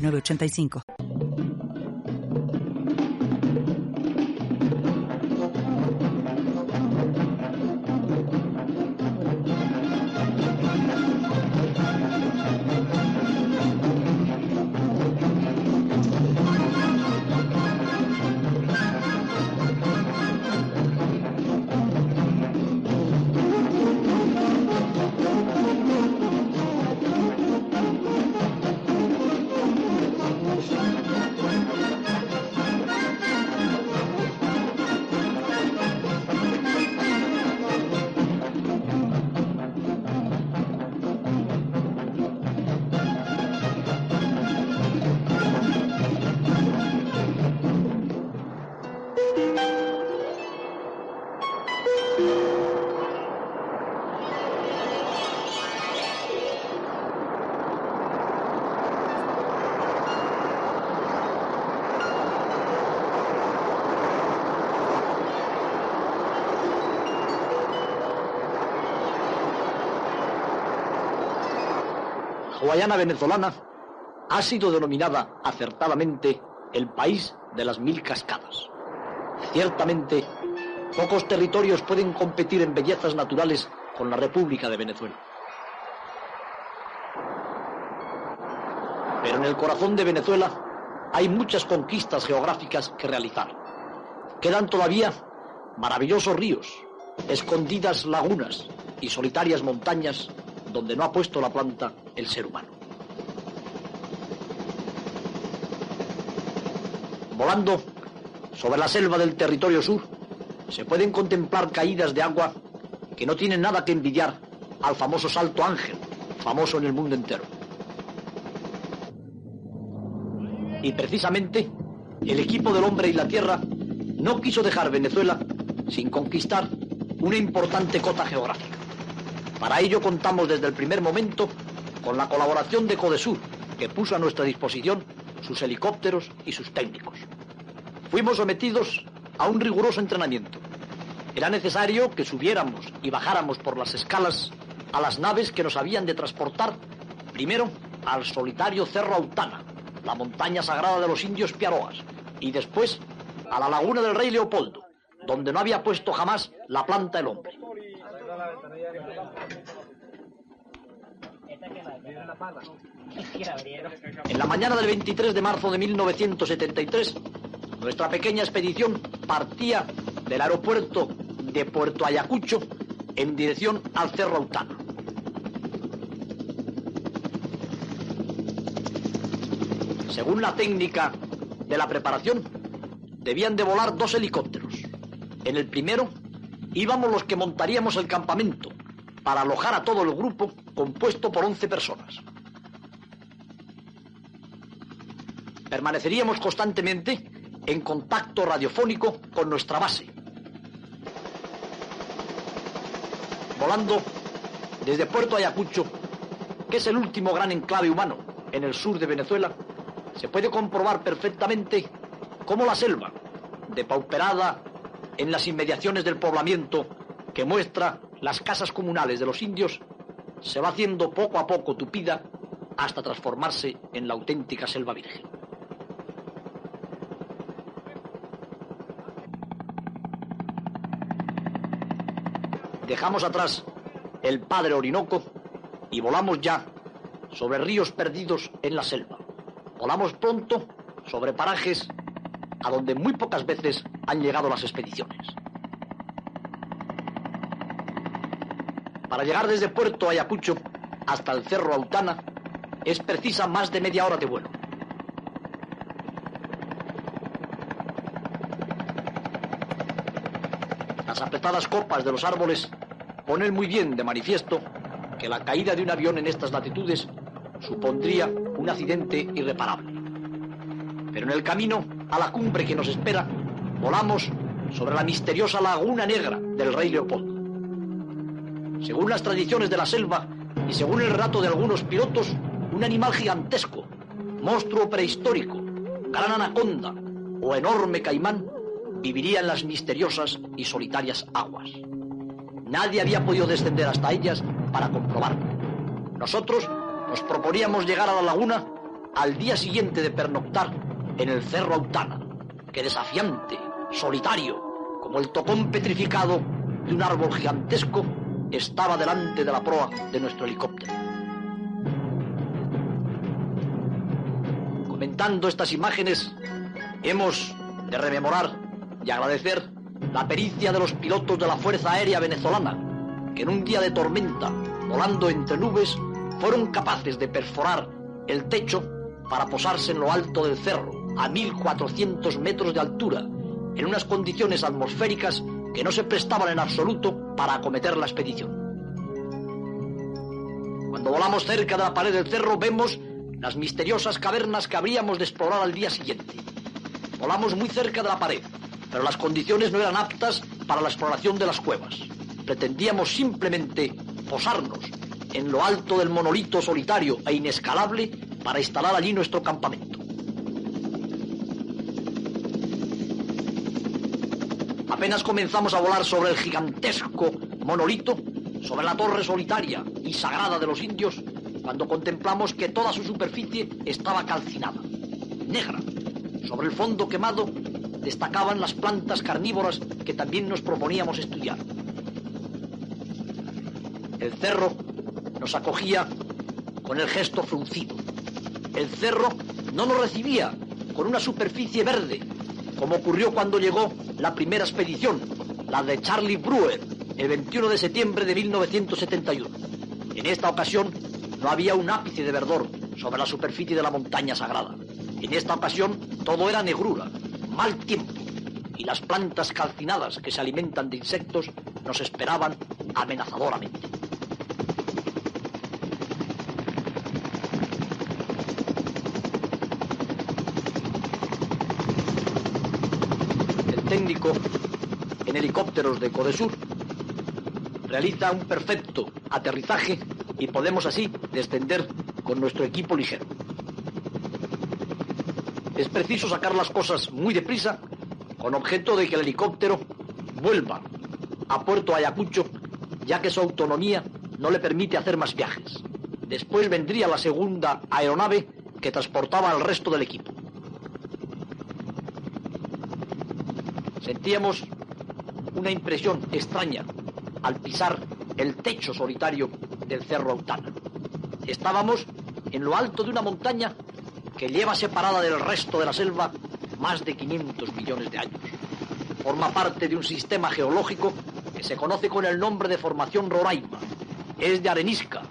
985. Guayana venezolana ha sido denominada acertadamente el país de las mil cascadas. Ciertamente, pocos territorios pueden competir en bellezas naturales con la República de Venezuela. Pero en el corazón de Venezuela hay muchas conquistas geográficas que realizar. Quedan todavía maravillosos ríos, escondidas lagunas y solitarias montañas donde no ha puesto la planta el ser humano. Volando sobre la selva del territorio sur, se pueden contemplar caídas de agua que no tienen nada que envidiar al famoso Salto Ángel, famoso en el mundo entero. Y precisamente, el equipo del hombre y la tierra no quiso dejar Venezuela sin conquistar una importante cota geográfica. Para ello contamos desde el primer momento con la colaboración de Codesur, que puso a nuestra disposición sus helicópteros y sus técnicos. Fuimos sometidos a un riguroso entrenamiento. Era necesario que subiéramos y bajáramos por las escalas a las naves que nos habían de transportar primero al solitario Cerro Autana, la montaña sagrada de los indios Piaroas, y después a la laguna del rey Leopoldo, donde no había puesto jamás la planta el hombre. En la mañana del 23 de marzo de 1973, nuestra pequeña expedición partía del aeropuerto de Puerto Ayacucho en dirección al Cerro Autano. Según la técnica de la preparación, debían de volar dos helicópteros. En el primero íbamos los que montaríamos el campamento para alojar a todo el grupo compuesto por 11 personas. Permaneceríamos constantemente en contacto radiofónico con nuestra base. Volando desde Puerto Ayacucho, que es el último gran enclave humano en el sur de Venezuela, se puede comprobar perfectamente cómo la selva, depauperada en las inmediaciones del poblamiento que muestra las casas comunales de los indios, se va haciendo poco a poco tupida hasta transformarse en la auténtica selva virgen. Dejamos atrás el padre Orinoco y volamos ya sobre ríos perdidos en la selva. Volamos pronto sobre parajes a donde muy pocas veces han llegado las expediciones. Para llegar desde Puerto Ayacucho hasta el Cerro Autana es precisa más de media hora de vuelo. Las apretadas copas de los árboles ponen muy bien de manifiesto que la caída de un avión en estas latitudes supondría un accidente irreparable. Pero en el camino a la cumbre que nos espera, volamos sobre la misteriosa laguna negra del rey Leopoldo. Según las tradiciones de la selva y según el relato de algunos pilotos, un animal gigantesco, monstruo prehistórico, gran anaconda o enorme caimán viviría en las misteriosas y solitarias aguas. Nadie había podido descender hasta ellas para comprobarlo. Nosotros nos proponíamos llegar a la laguna al día siguiente de pernoctar en el Cerro Autana, que desafiante, solitario, como el tocón petrificado de un árbol gigantesco, estaba delante de la proa de nuestro helicóptero. Comentando estas imágenes, hemos de rememorar y agradecer la pericia de los pilotos de la Fuerza Aérea Venezolana, que en un día de tormenta, volando entre nubes, fueron capaces de perforar el techo para posarse en lo alto del cerro, a 1400 metros de altura, en unas condiciones atmosféricas que no se prestaban en absoluto para acometer la expedición. Cuando volamos cerca de la pared del cerro vemos las misteriosas cavernas que habríamos de explorar al día siguiente. Volamos muy cerca de la pared, pero las condiciones no eran aptas para la exploración de las cuevas. Pretendíamos simplemente posarnos en lo alto del monolito solitario e inescalable para instalar allí nuestro campamento. Apenas comenzamos a volar sobre el gigantesco monolito, sobre la torre solitaria y sagrada de los indios, cuando contemplamos que toda su superficie estaba calcinada, negra. Sobre el fondo quemado destacaban las plantas carnívoras que también nos proponíamos estudiar. El cerro nos acogía con el gesto fruncido. El cerro no nos recibía con una superficie verde, como ocurrió cuando llegó la primera expedición, la de Charlie Brewer, el 21 de septiembre de 1971. En esta ocasión no había un ápice de verdor sobre la superficie de la montaña sagrada. En esta ocasión todo era negrura, mal tiempo, y las plantas calcinadas que se alimentan de insectos nos esperaban amenazadoramente. Técnico en helicópteros de Codesur realiza un perfecto aterrizaje y podemos así descender con nuestro equipo ligero. Es preciso sacar las cosas muy deprisa con objeto de que el helicóptero vuelva a Puerto Ayacucho, ya que su autonomía no le permite hacer más viajes. Después vendría la segunda aeronave que transportaba al resto del equipo. Sentíamos una impresión extraña al pisar el techo solitario del Cerro Autana. Estábamos en lo alto de una montaña que lleva separada del resto de la selva más de 500 millones de años. Forma parte de un sistema geológico que se conoce con el nombre de Formación Roraima. Es de arenisca,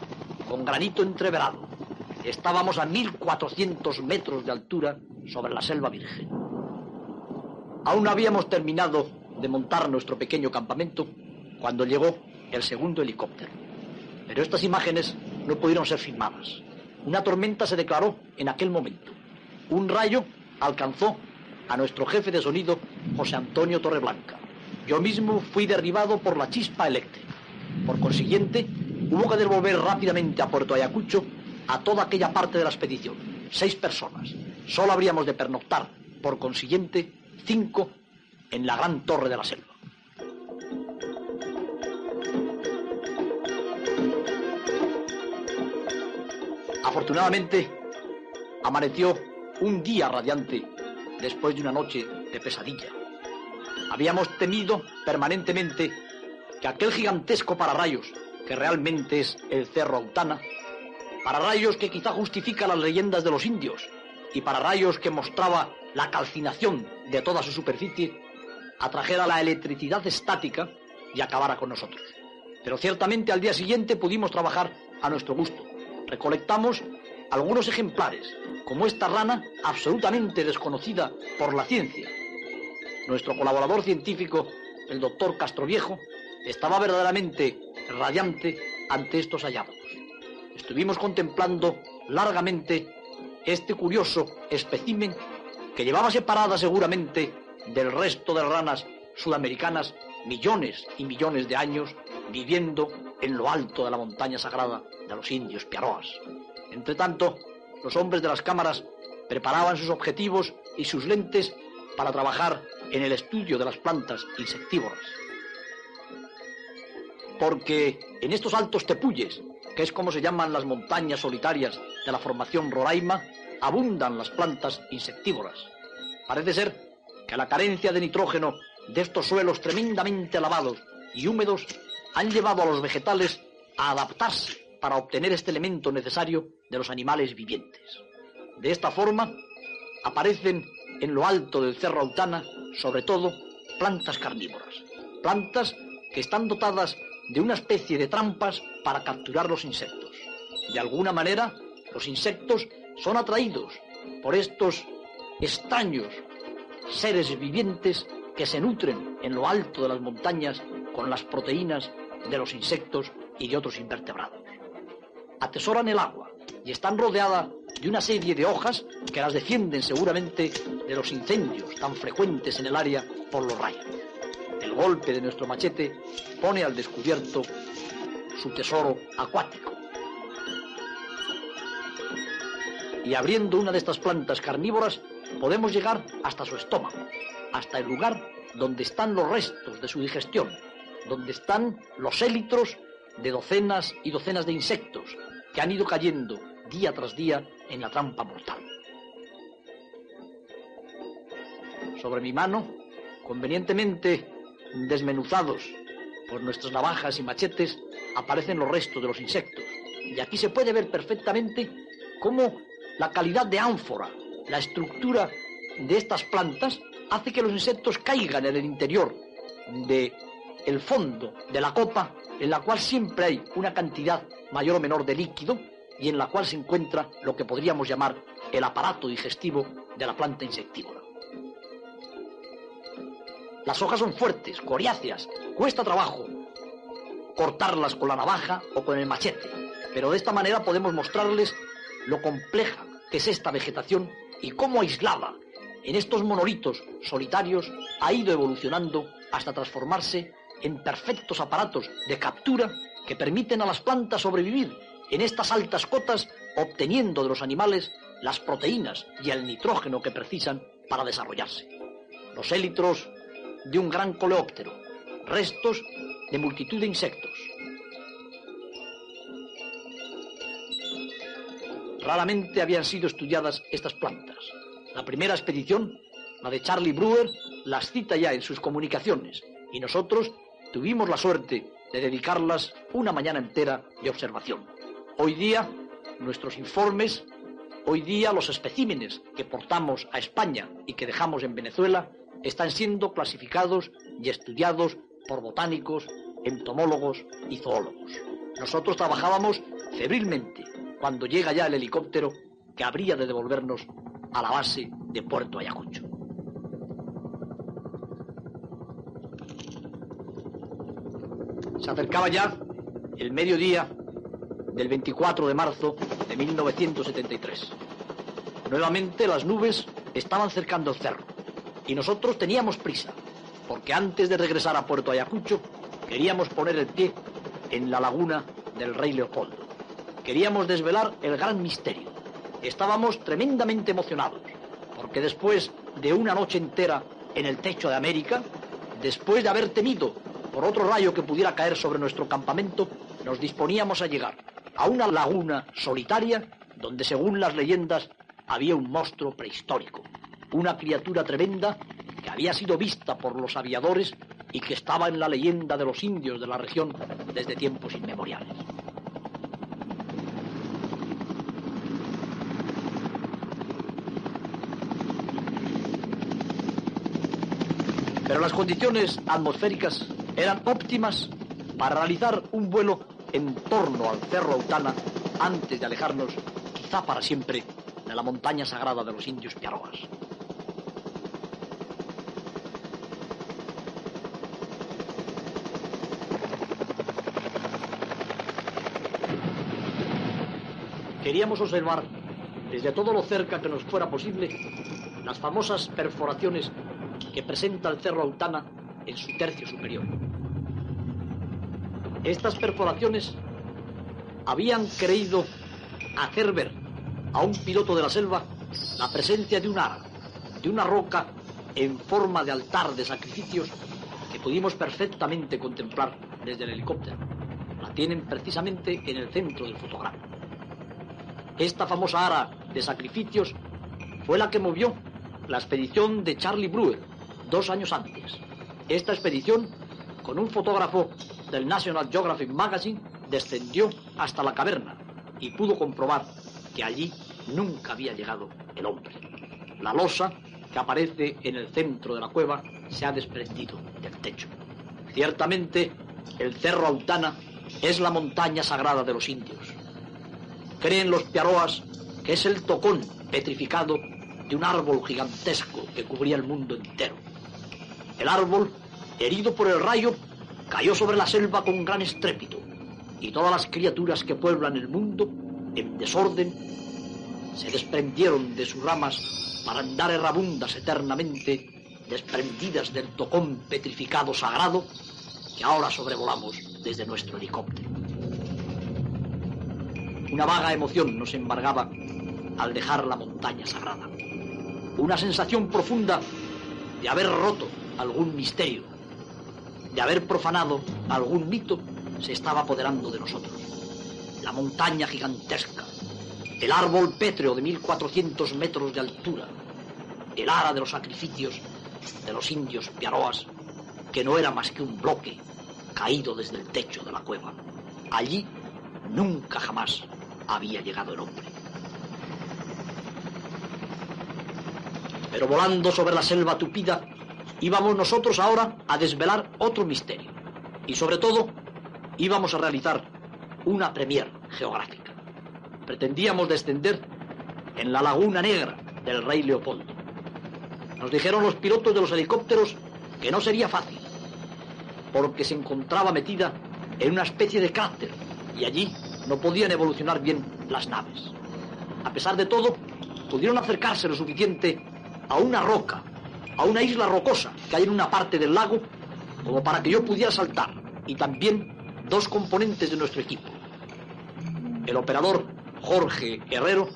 con granito entreverado. Estábamos a 1400 metros de altura sobre la selva virgen. Aún habíamos terminado de montar nuestro pequeño campamento cuando llegó el segundo helicóptero. Pero estas imágenes no pudieron ser filmadas. Una tormenta se declaró en aquel momento. Un rayo alcanzó a nuestro jefe de sonido, José Antonio Torreblanca. Yo mismo fui derribado por la chispa eléctrica. Por consiguiente, hubo que devolver rápidamente a Puerto Ayacucho a toda aquella parte de la expedición. Seis personas. Solo habríamos de pernoctar, por consiguiente, cinco en la gran torre de la selva. Afortunadamente, amaneció un día radiante después de una noche de pesadilla. Habíamos temido permanentemente que aquel gigantesco pararrayos, que realmente es el Cerro Autana, pararrayos que quizá justifica las leyendas de los indios y pararrayos que mostraba la calcinación de toda su superficie, atrajera la electricidad estática y acabara con nosotros. Pero ciertamente al día siguiente pudimos trabajar a nuestro gusto. Recolectamos algunos ejemplares, como esta rana absolutamente desconocida por la ciencia. Nuestro colaborador científico, el doctor Castroviejo, estaba verdaderamente radiante ante estos hallazgos. Estuvimos contemplando largamente este curioso espécimen que llevaba separada seguramente del resto de ranas sudamericanas millones y millones de años viviendo en lo alto de la montaña sagrada de los indios piaroas. Entre tanto, los hombres de las cámaras preparaban sus objetivos y sus lentes para trabajar en el estudio de las plantas insectívoras. Porque en estos altos tepuyes, que es como se llaman las montañas solitarias de la formación Roraima, abundan las plantas insectívoras. Parece ser que la carencia de nitrógeno de estos suelos tremendamente lavados y húmedos han llevado a los vegetales a adaptarse para obtener este elemento necesario de los animales vivientes. De esta forma, aparecen en lo alto del Cerro Autana, sobre todo, plantas carnívoras, plantas que están dotadas de una especie de trampas para capturar los insectos. De alguna manera, los insectos son atraídos por estos extraños seres vivientes que se nutren en lo alto de las montañas con las proteínas de los insectos y de otros invertebrados. Atesoran el agua y están rodeadas de una serie de hojas que las defienden seguramente de los incendios tan frecuentes en el área por los rayos. El golpe de nuestro machete pone al descubierto su tesoro acuático. Y abriendo una de estas plantas carnívoras podemos llegar hasta su estómago, hasta el lugar donde están los restos de su digestión, donde están los élitros de docenas y docenas de insectos que han ido cayendo día tras día en la trampa mortal. Sobre mi mano, convenientemente desmenuzados por nuestras navajas y machetes, aparecen los restos de los insectos. Y aquí se puede ver perfectamente cómo la calidad de ánfora, la estructura de estas plantas hace que los insectos caigan en el interior de el fondo de la copa, en la cual siempre hay una cantidad mayor o menor de líquido y en la cual se encuentra lo que podríamos llamar el aparato digestivo de la planta insectívora. Las hojas son fuertes, coriáceas, cuesta trabajo cortarlas con la navaja o con el machete, pero de esta manera podemos mostrarles lo compleja es esta vegetación y cómo aislada en estos monolitos solitarios ha ido evolucionando hasta transformarse en perfectos aparatos de captura que permiten a las plantas sobrevivir en estas altas cotas, obteniendo de los animales las proteínas y el nitrógeno que precisan para desarrollarse. Los élitros de un gran coleóptero, restos de multitud de insectos. Raramente habían sido estudiadas estas plantas. La primera expedición, la de Charlie Brewer, las cita ya en sus comunicaciones y nosotros tuvimos la suerte de dedicarlas una mañana entera de observación. Hoy día, nuestros informes, hoy día los especímenes que portamos a España y que dejamos en Venezuela están siendo clasificados y estudiados por botánicos, entomólogos y zoólogos. Nosotros trabajábamos febrilmente cuando llega ya el helicóptero que habría de devolvernos a la base de Puerto Ayacucho. Se acercaba ya el mediodía del 24 de marzo de 1973. Nuevamente las nubes estaban cercando el cerro y nosotros teníamos prisa, porque antes de regresar a Puerto Ayacucho queríamos poner el pie en la laguna del rey Leopoldo. Queríamos desvelar el gran misterio. Estábamos tremendamente emocionados, porque después de una noche entera en el techo de América, después de haber temido por otro rayo que pudiera caer sobre nuestro campamento, nos disponíamos a llegar a una laguna solitaria donde, según las leyendas, había un monstruo prehistórico, una criatura tremenda que había sido vista por los aviadores y que estaba en la leyenda de los indios de la región desde tiempos inmemoriales. Pero las condiciones atmosféricas eran óptimas para realizar un vuelo en torno al Cerro Autana antes de alejarnos, quizá para siempre, de la montaña sagrada de los indios piaroas. Queríamos observar, desde todo lo cerca que nos fuera posible, las famosas perforaciones que presenta el Cerro Autana en su tercio superior. Estas perforaciones habían creído hacer ver a un piloto de la selva la presencia de un ara, de una roca en forma de altar de sacrificios que pudimos perfectamente contemplar desde el helicóptero. La tienen precisamente en el centro del fotograma. Esta famosa ara de sacrificios fue la que movió la expedición de Charlie Brewer dos años antes. Esta expedición, con un fotógrafo del National Geographic Magazine, descendió hasta la caverna y pudo comprobar que allí nunca había llegado el hombre. La losa que aparece en el centro de la cueva se ha desprendido del techo. Ciertamente, el Cerro Autana es la montaña sagrada de los indios. Creen los piaroas que es el tocón petrificado de un árbol gigantesco que cubría el mundo entero. El árbol, herido por el rayo, cayó sobre la selva con gran estrépito, y todas las criaturas que pueblan el mundo, en desorden, se desprendieron de sus ramas para andar errabundas eternamente, desprendidas del tocón petrificado sagrado que ahora sobrevolamos desde nuestro helicóptero. Una vaga emoción nos embargaba al dejar la montaña sagrada. Una sensación profunda de haber roto algún misterio, de haber profanado algún mito, se estaba apoderando de nosotros. La montaña gigantesca, el árbol pétreo de 1400 metros de altura, el ara de los sacrificios de los indios piaroas, que no era más que un bloque caído desde el techo de la cueva. Allí nunca jamás había llegado el hombre. Pero volando sobre la selva tupida, íbamos nosotros ahora a desvelar otro misterio. Y sobre todo, íbamos a realizar una premier geográfica. Pretendíamos descender en la laguna negra del rey Leopoldo. Nos dijeron los pilotos de los helicópteros que no sería fácil, porque se encontraba metida en una especie de cráter y allí no podían evolucionar bien las naves. A pesar de todo, pudieron acercarse lo suficiente a una roca, a una isla rocosa que hay en una parte del lago, como para que yo pudiera saltar, y también dos componentes de nuestro equipo. El operador Jorge Herrero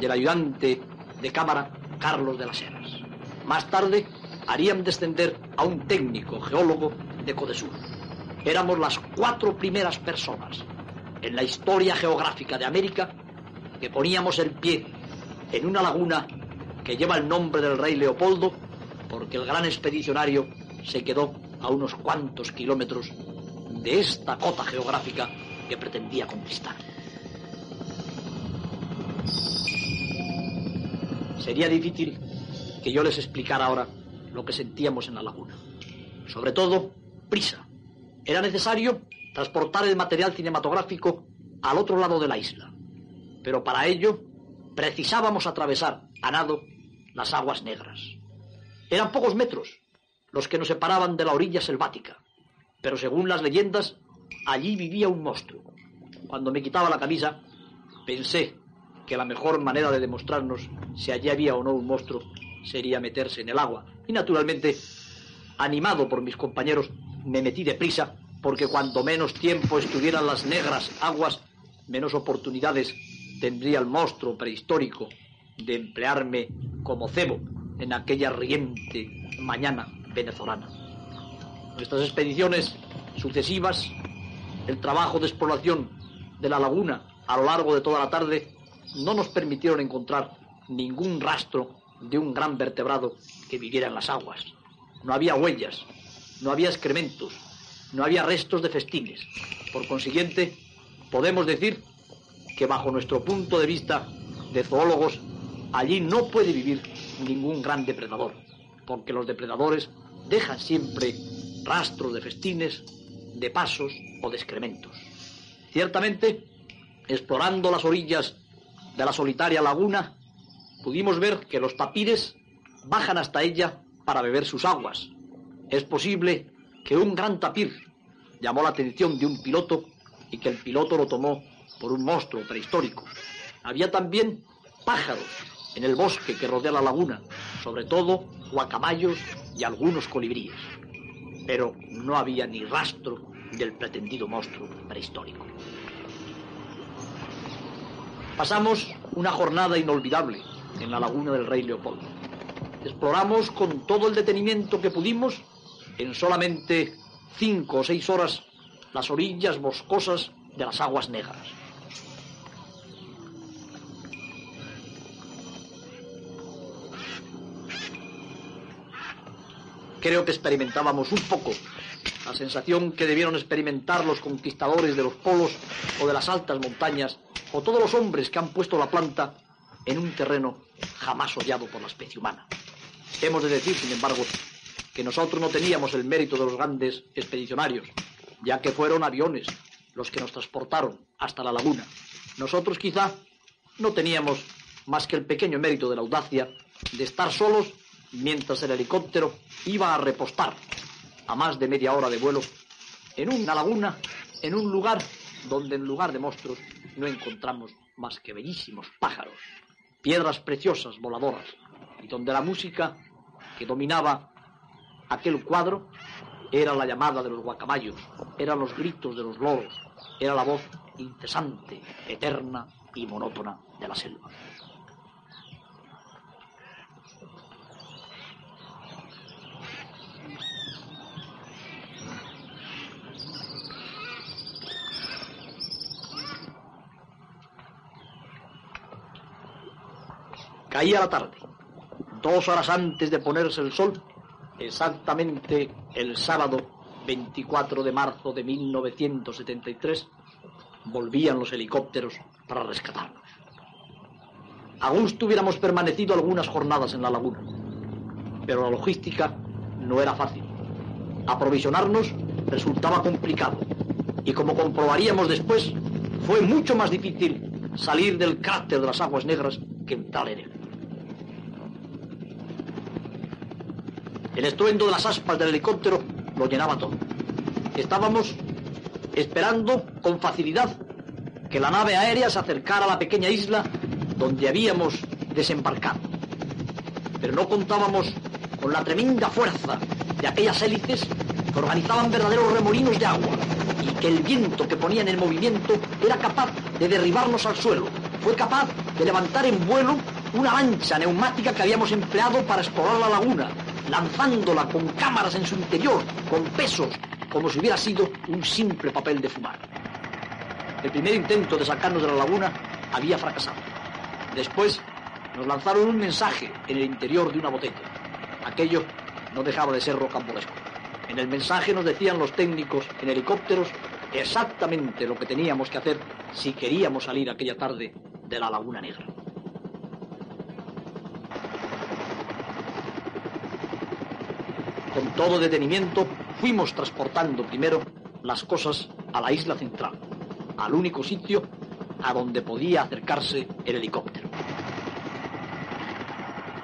y el ayudante de cámara Carlos de las Heras. Más tarde harían descender a un técnico geólogo de Codesur. Éramos las cuatro primeras personas en la historia geográfica de América que poníamos el pie en una laguna que lleva el nombre del rey Leopoldo porque el gran expedicionario se quedó a unos cuantos kilómetros de esta cota geográfica que pretendía conquistar. Sería difícil que yo les explicara ahora lo que sentíamos en la laguna. Sobre todo, prisa. Era necesario transportar el material cinematográfico al otro lado de la isla. Pero para ello precisábamos atravesar a nado las aguas negras. Eran pocos metros los que nos separaban de la orilla selvática, pero según las leyendas, allí vivía un monstruo. Cuando me quitaba la camisa, pensé que la mejor manera de demostrarnos si allí había o no un monstruo sería meterse en el agua. Y naturalmente, animado por mis compañeros, me metí deprisa, porque cuanto menos tiempo estuvieran las negras aguas, menos oportunidades tendría el monstruo prehistórico de emplearme como cebo en aquella riente mañana venezolana. Nuestras expediciones sucesivas, el trabajo de exploración de la laguna a lo largo de toda la tarde, no nos permitieron encontrar ningún rastro de un gran vertebrado que viviera en las aguas. No había huellas, no había excrementos, no había restos de festines. Por consiguiente, podemos decir que bajo nuestro punto de vista de zoólogos, allí no puede vivir ningún gran depredador, porque los depredadores dejan siempre rastros de festines, de pasos o de excrementos. Ciertamente, explorando las orillas de la solitaria laguna, pudimos ver que los tapires bajan hasta ella para beber sus aguas. Es posible que un gran tapir llamó la atención de un piloto y que el piloto lo tomó por un monstruo prehistórico. Había también pájaros en el bosque que rodea la laguna sobre todo guacamayos y algunos colibríes. Pero no había ni rastro del pretendido monstruo prehistórico. Pasamos una jornada inolvidable en la laguna del Rey Leopoldo. Exploramos con todo el detenimiento que pudimos, en solamente cinco o seis horas, las orillas boscosas de las aguas negras. Creo que experimentábamos un poco la sensación que debieron experimentar los conquistadores de los polos o de las altas montañas, o todos los hombres que han puesto la planta en un terreno jamás odiado por la especie humana. Hemos de decir, sin embargo, que nosotros no teníamos el mérito de los grandes expedicionarios, ya que fueron aviones los que nos transportaron hasta la laguna. Nosotros quizá no teníamos más que el pequeño mérito de la audacia de estar solos mientras el helicóptero iba a repostar a más de media hora de vuelo en una laguna, en un lugar donde en lugar de monstruos no encontramos más que bellísimos pájaros, piedras preciosas voladoras, y donde la música que dominaba aquel cuadro era la llamada de los guacamayos, eran los gritos de los loros, era la voz incesante, eterna y monótona de la selva. Caía la tarde. Dos horas antes de ponerse el sol, exactamente el sábado 24 de marzo de 1973, volvían los helicópteros para rescatarnos. A gusto hubiéramos permanecido algunas jornadas en la laguna, pero la logística no era fácil. Aprovisionarnos resultaba complicado y como comprobaríamos después, fue mucho más difícil salir del cráter de las aguas negras que entrar en él. El estruendo de las aspas del helicóptero lo llenaba todo. Estábamos esperando con facilidad que la nave aérea se acercara a la pequeña isla donde habíamos desembarcado. Pero no contábamos con la tremenda fuerza de aquellas hélices que organizaban verdaderos remolinos de agua y que el viento que ponía en movimiento era capaz de derribarnos al suelo. Fue capaz de levantar en vuelo una lancha neumática que habíamos empleado para explorar la laguna lanzándola con cámaras en su interior, con pesos, como si hubiera sido un simple papel de fumar. El primer intento de sacarnos de la laguna había fracasado. Después nos lanzaron un mensaje en el interior de una botella. Aquello no dejaba de ser rocambolesco. En el mensaje nos decían los técnicos en helicópteros exactamente lo que teníamos que hacer si queríamos salir aquella tarde de la Laguna Negra. Todo detenimiento fuimos transportando primero las cosas a la isla central, al único sitio a donde podía acercarse el helicóptero.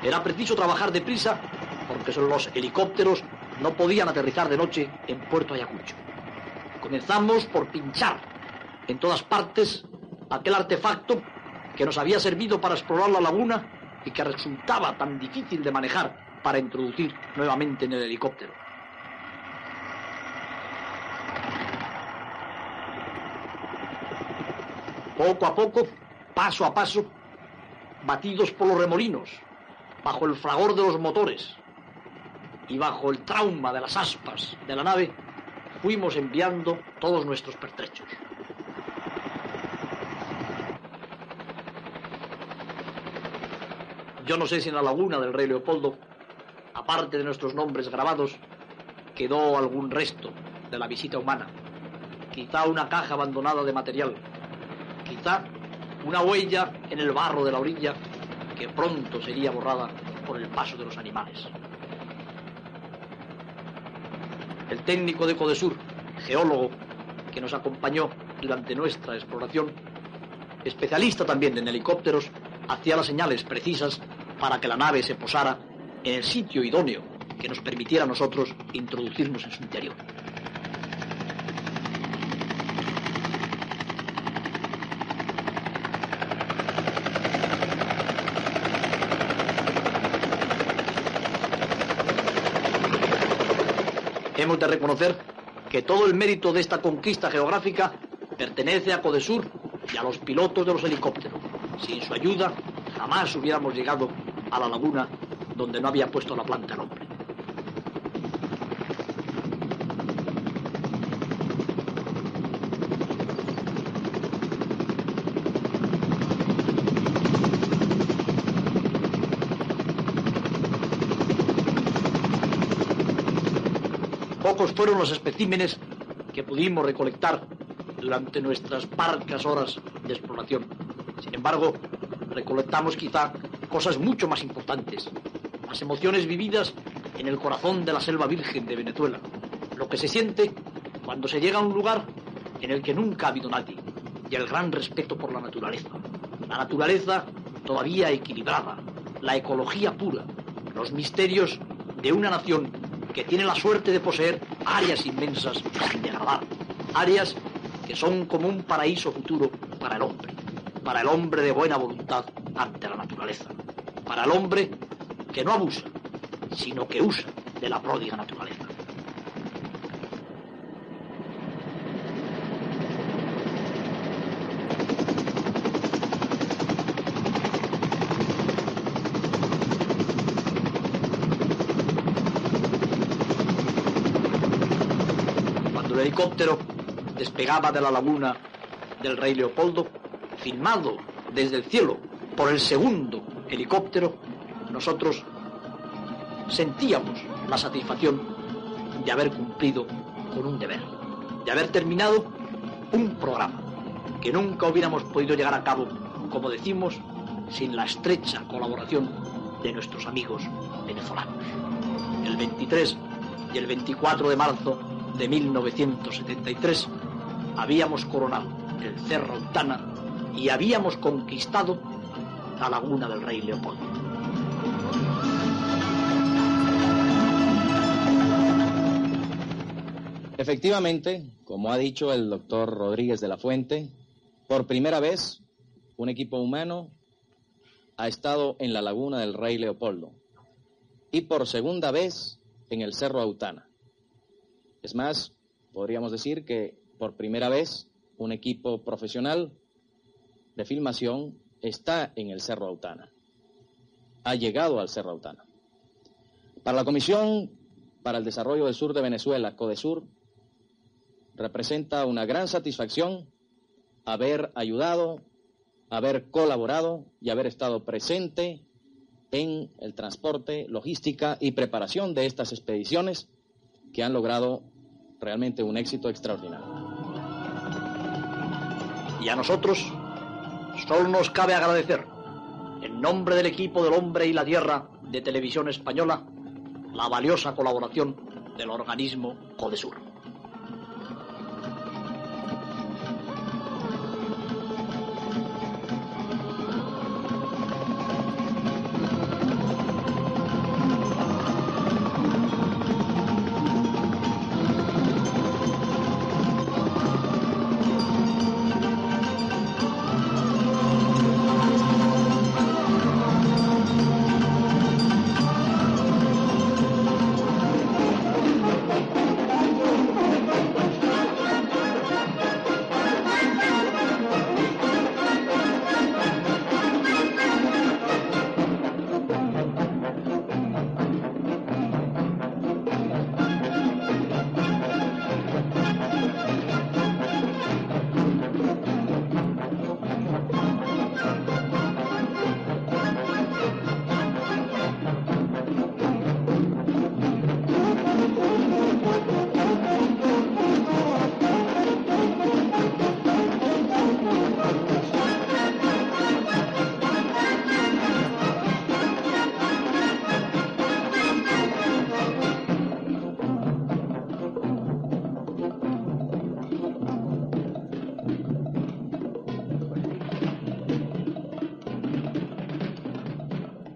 Era preciso trabajar deprisa porque los helicópteros no podían aterrizar de noche en Puerto Ayacucho. Comenzamos por pinchar en todas partes aquel artefacto que nos había servido para explorar la laguna y que resultaba tan difícil de manejar para introducir nuevamente en el helicóptero. Poco a poco, paso a paso, batidos por los remolinos, bajo el fragor de los motores y bajo el trauma de las aspas de la nave, fuimos enviando todos nuestros pertrechos. Yo no sé si en la laguna del rey Leopoldo aparte de nuestros nombres grabados, quedó algún resto de la visita humana. Quizá una caja abandonada de material. Quizá una huella en el barro de la orilla que pronto sería borrada por el paso de los animales. El técnico de Codesur, geólogo, que nos acompañó durante nuestra exploración, especialista también en helicópteros, hacía las señales precisas para que la nave se posara en el sitio idóneo que nos permitiera a nosotros introducirnos en su interior. Hemos de reconocer que todo el mérito de esta conquista geográfica pertenece a Codesur y a los pilotos de los helicópteros. Sin su ayuda, jamás hubiéramos llegado a la laguna donde no había puesto la planta el hombre. Pocos fueron los especímenes que pudimos recolectar durante nuestras parcas horas de exploración. Sin embargo, recolectamos quizá cosas mucho más importantes, las emociones vividas en el corazón de la selva virgen de Venezuela, lo que se siente cuando se llega a un lugar en el que nunca ha habido nadie, y el gran respeto por la naturaleza. La naturaleza todavía equilibrada, la ecología pura, los misterios de una nación que tiene la suerte de poseer áreas inmensas sin degradar, áreas que son como un paraíso futuro para el hombre, para el hombre de buena voluntad ante la naturaleza, para el hombre que no abusa, sino que usa de la pródiga naturaleza. Cuando el helicóptero despegaba de la laguna del rey Leopoldo, filmado desde el cielo por el segundo helicóptero, nosotros sentíamos la satisfacción de haber cumplido con un deber, de haber terminado un programa que nunca hubiéramos podido llegar a cabo, como decimos, sin la estrecha colaboración de nuestros amigos venezolanos. El 23 y el 24 de marzo de 1973 habíamos coronado el Cerro Autana y habíamos conquistado la laguna del rey Leopoldo. Efectivamente, como ha dicho el doctor Rodríguez de la Fuente, por primera vez un equipo humano ha estado en la laguna del rey Leopoldo y por segunda vez en el Cerro Autana. Es más, podríamos decir que por primera vez un equipo profesional de filmación está en el Cerro Autana. Ha llegado al Cerro Autana. Para la Comisión para el Desarrollo del Sur de Venezuela, CODESUR, representa una gran satisfacción haber ayudado, haber colaborado y haber estado presente en el transporte, logística y preparación de estas expediciones que han logrado realmente un éxito extraordinario. Y a nosotros solo nos cabe agradecer, en nombre del equipo del hombre y la tierra de televisión española, la valiosa colaboración del organismo CODESUR.